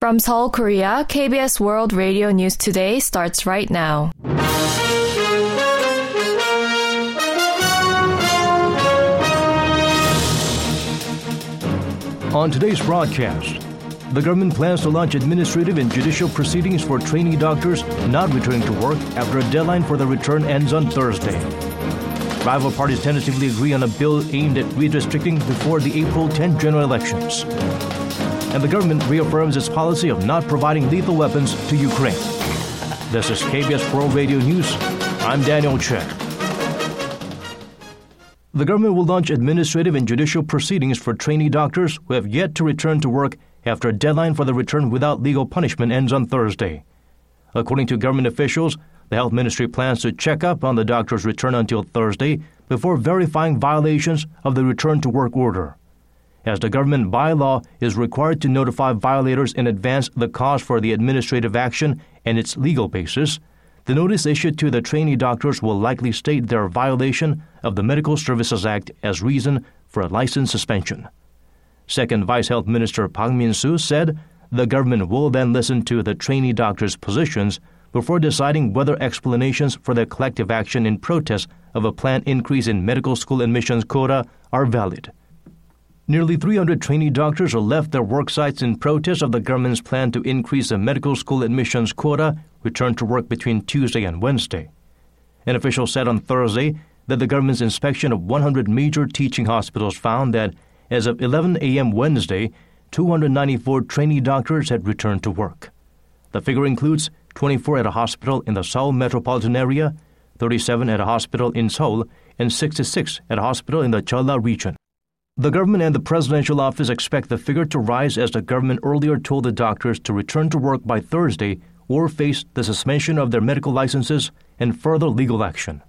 From Seoul, Korea, KBS World Radio News Today starts right now. On today's broadcast, the government plans to launch administrative and judicial proceedings for trainee doctors not returning to work after a deadline for their return ends on Thursday. Rival parties tentatively agree on a bill aimed at redistricting before the April 10 general elections. And the government reaffirms its policy of not providing lethal weapons to Ukraine. This is KBS World Radio News. I'm Daniel Chen. The government will launch administrative and judicial proceedings for trainee doctors who have yet to return to work after a deadline for the return without legal punishment ends on Thursday. According to government officials, the health ministry plans to check up on the doctor's return until Thursday before verifying violations of the return to work order. As the government by law is required to notify violators in advance the cause for the administrative action and its legal basis, the notice issued to the trainee doctors will likely state their violation of the Medical Services Act as reason for a license suspension. Second Vice Health Minister Park Min-soo said the government will then listen to the trainee doctors' positions before deciding whether explanations for their collective action in protest of a planned increase in medical school admissions quota are valid. Nearly 300 trainee doctors have left their work sites in protest of the government's plan to increase the medical school admissions quota returned to work between Tuesday and Wednesday. An official said on Thursday that the government's inspection of 100 major teaching hospitals found that as of 11 a.m. Wednesday, 294 trainee doctors had returned to work. The figure includes 24 at a hospital in the Seoul metropolitan area, 37 at a hospital in Seoul, and 66 at a hospital in the Cholla region. The government and the presidential office expect the figure to rise as the government earlier told the doctors to return to work by Thursday or face the suspension of their medical licenses and further legal action.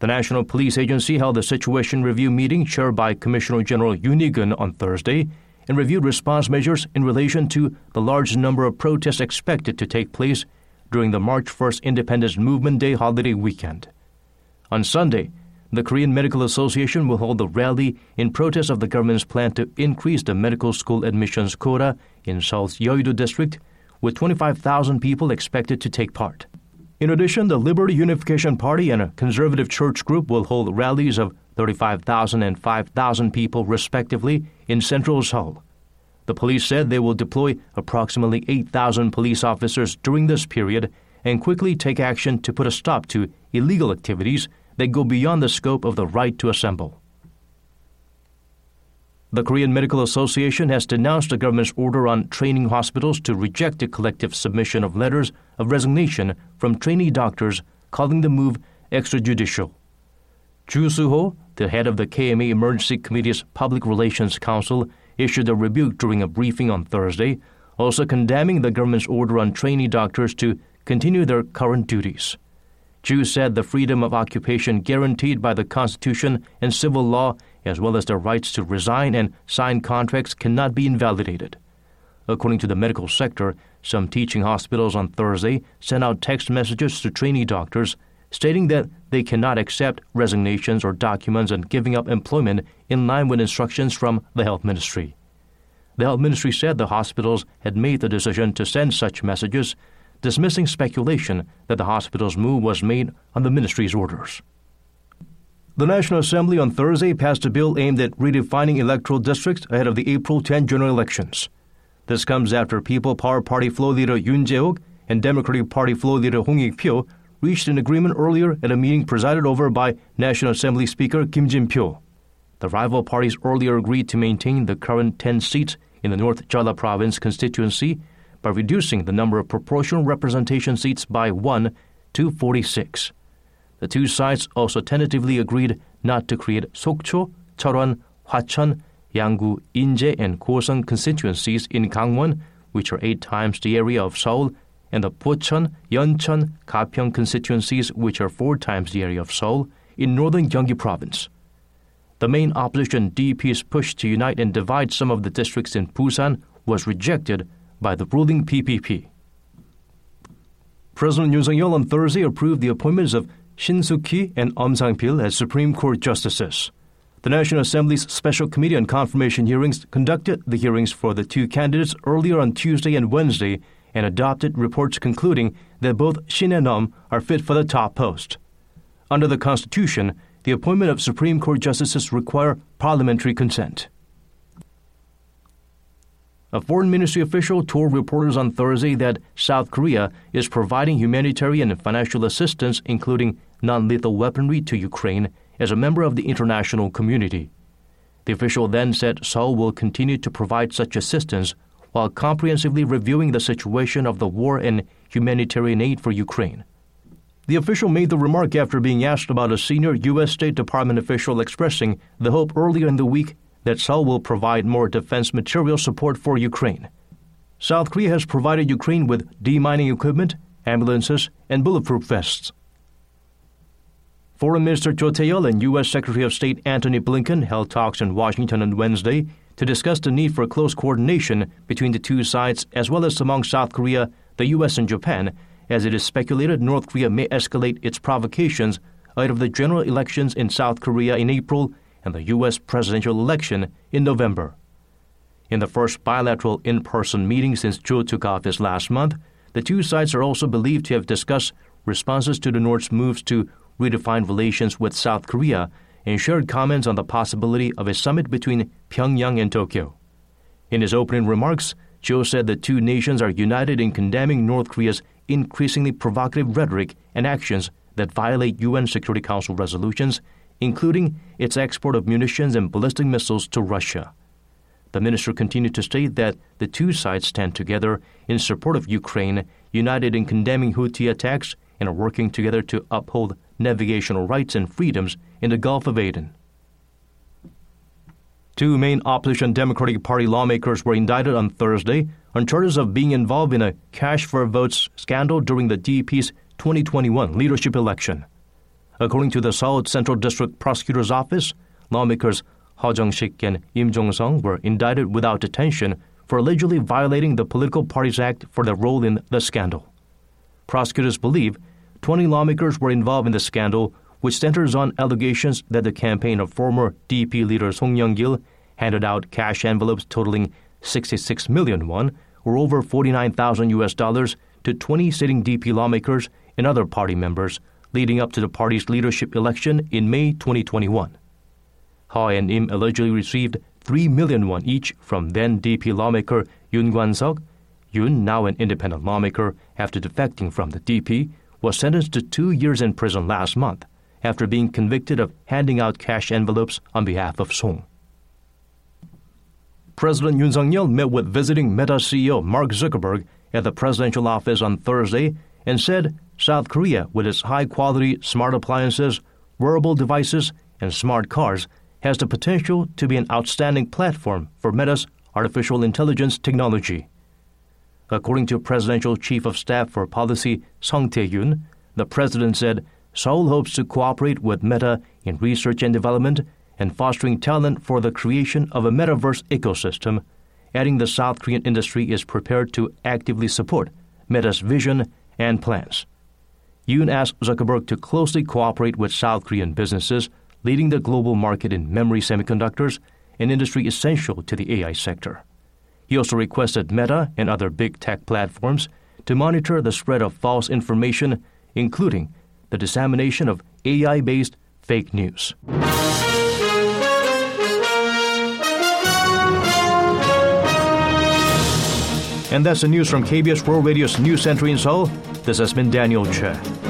The National Police Agency held a situation review meeting chaired by Commissioner General Hee-gun on Thursday and reviewed response measures in relation to the large number of protests expected to take place during the March 1st Independence Movement Day holiday weekend. On Sunday, the Korean Medical Association will hold a rally in protest of the government's plan to increase the medical school admissions quota in South Yeouido district, with 25,000 people expected to take part. In addition, the Liberty Unification Party and a conservative church group will hold rallies of 35,000 and 5,000 people, respectively, in central Seoul. The police said they will deploy approximately 8,000 police officers during this period and quickly take action to put a stop to illegal activities that go beyond the scope of the right to assemble. The Korean Medical Association has denounced the government's order on training hospitals to reject the collective submission of letters of resignation from trainee doctors, calling the move extrajudicial. Ju Soo-ho, the head of the KMA Emergency Committee's Public Relations Council, issued a rebuke during a briefing on Thursday, also condemning the government's order on trainee doctors to continue their current duties. Ju said the freedom of occupation guaranteed by the Constitution and civil law as well as their rights to resign and sign contracts, cannot be invalidated. According to the medical sector, some teaching hospitals on Thursday sent out text messages to trainee doctors stating that they cannot accept resignations or documents and giving up employment in line with instructions from the health ministry. The health ministry said the hospitals had made the decision to send such messages, dismissing speculation that the hospital's move was made on the ministry's orders. The National Assembly on Thursday passed a bill aimed at redefining electoral districts ahead of the April 10 general elections. This comes after People Power Party floor leader Yoon Jae-ok and Democratic Party floor leader Hong Ik-pyo reached an agreement earlier at a meeting presided over by National Assembly Speaker Kim Jin-pyo. The rival parties earlier agreed to maintain the current 10 seats in the North Jeolla Province constituency by reducing the number of proportional representation seats by 1 to 46. The two sides also tentatively agreed not to create Sokcho, Cheorwon, Hwacheon, Yanggu, Inje, and Goseong constituencies in Gangwon, which are eight times the area of Seoul, and the Pocheon, Yeoncheon, Gapyeong constituencies, which are four times the area of Seoul, in northern Gyeonggi province. The main opposition DP's push to unite and divide some of the districts in Busan was rejected by the ruling PPP. President Yoon Suk-yeol on Thursday approved the appointments of Shin Sook-hee and Eum Sang-pil as Supreme Court justices. The National Assembly's Special Committee on Confirmation Hearings conducted the hearings for the two candidates earlier on Tuesday and Wednesday and adopted reports concluding that both Shin and Um are fit for the top post. Under the Constitution, the appointment of Supreme Court justices require parliamentary consent. A foreign ministry official told reporters on Thursday that South Korea is providing humanitarian and financial assistance, including non lethal weaponry, to Ukraine as a member of the international community. The official then said Seoul will continue to provide such assistance while comprehensively reviewing the situation of the war and humanitarian aid for Ukraine. The official made the remark after being asked about a senior U.S. State Department official expressing the hope earlier in the week that Seoul will provide more defense material support for Ukraine. South Korea has provided Ukraine with demining equipment, ambulances, and bulletproof vests. Foreign Minister Cho Tae-yeol and U.S. Secretary of State Antony Blinken held talks in Washington on Wednesday to discuss the need for close coordination between the two sides as well as among South Korea, the U.S., and Japan, as it is speculated North Korea may escalate its provocations ahead of the general elections in South Korea in April and the U.S. presidential election in November. In the first bilateral in person meeting since Cho took office last month, the two sides are also believed to have discussed responses to the North's moves to redefined relations with South Korea and shared comments on the possibility of a summit between Pyongyang and Tokyo. In his opening remarks, Cho said the two nations are united in condemning North Korea's increasingly provocative rhetoric and actions that violate UN Security Council resolutions, including its export of munitions and ballistic missiles to Russia. The minister continued to state that the two sides stand together in support of Ukraine, united in condemning Houthi attacks, and are working together to uphold navigational rights and freedoms in the Gulf of Aden. Two main opposition Democratic Party lawmakers were indicted on Thursday on charges of being involved in a cash for votes scandal during the DP's 2021 leadership election. According to the Seoul Central District Prosecutor's Office, lawmakers Heo Jong-sik and Im Jong-sung were indicted without detention for allegedly violating the Political Parties Act for their role in the scandal. Prosecutors believe 20 lawmakers were involved in the scandal, which centers on allegations that the campaign of former DP leader Song Young-gil handed out cash envelopes totaling 66 million won, or over 49,000 US dollars, to 20 sitting DP lawmakers and other party members leading up to the party's leadership election in May 2021. Ha and Im allegedly received 3 million won each from then DP lawmaker Yoon Kwan-seok. Yoon, now an independent lawmaker after defecting from the DP, was sentenced to two years in prison last month after being convicted of handing out cash envelopes on behalf of Song. President Yoon Suk-yeol met with visiting Meta CEO Mark Zuckerberg at the presidential office on Thursday and said South Korea, with its high-quality smart appliances, wearable devices, and smart cars, has the potential to be an outstanding platform for Meta's artificial intelligence technology. According to Presidential Chief of Staff for Policy Sung Tae-yoon, the president said Seoul hopes to cooperate with Meta in research and development and fostering talent for the creation of a metaverse ecosystem, adding the South Korean industry is prepared to actively support Meta's vision and plans. Yoon asked Zuckerberg to closely cooperate with South Korean businesses leading the global market in memory semiconductors, an industry essential to the AI sector. He also requested Meta and other big tech platforms to monitor the spread of false information, including the dissemination of AI based fake news. And that's the news from KBS World Radio's News Center in Seoul. This has been Daniel Che.